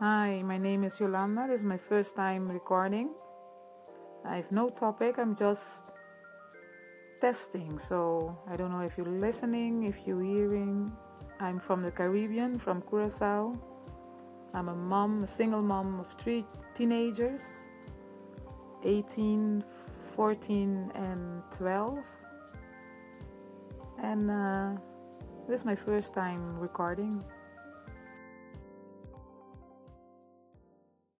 Hi, my name is Yolanda. This is my first time recording. I have no topic, I'm just testing. So I don't know if you're listening, if you're hearing. I'm from the Caribbean, from Curacao. I'm a mom, a single mom of three teenagers 18, 14, and 12. And uh, this is my first time recording.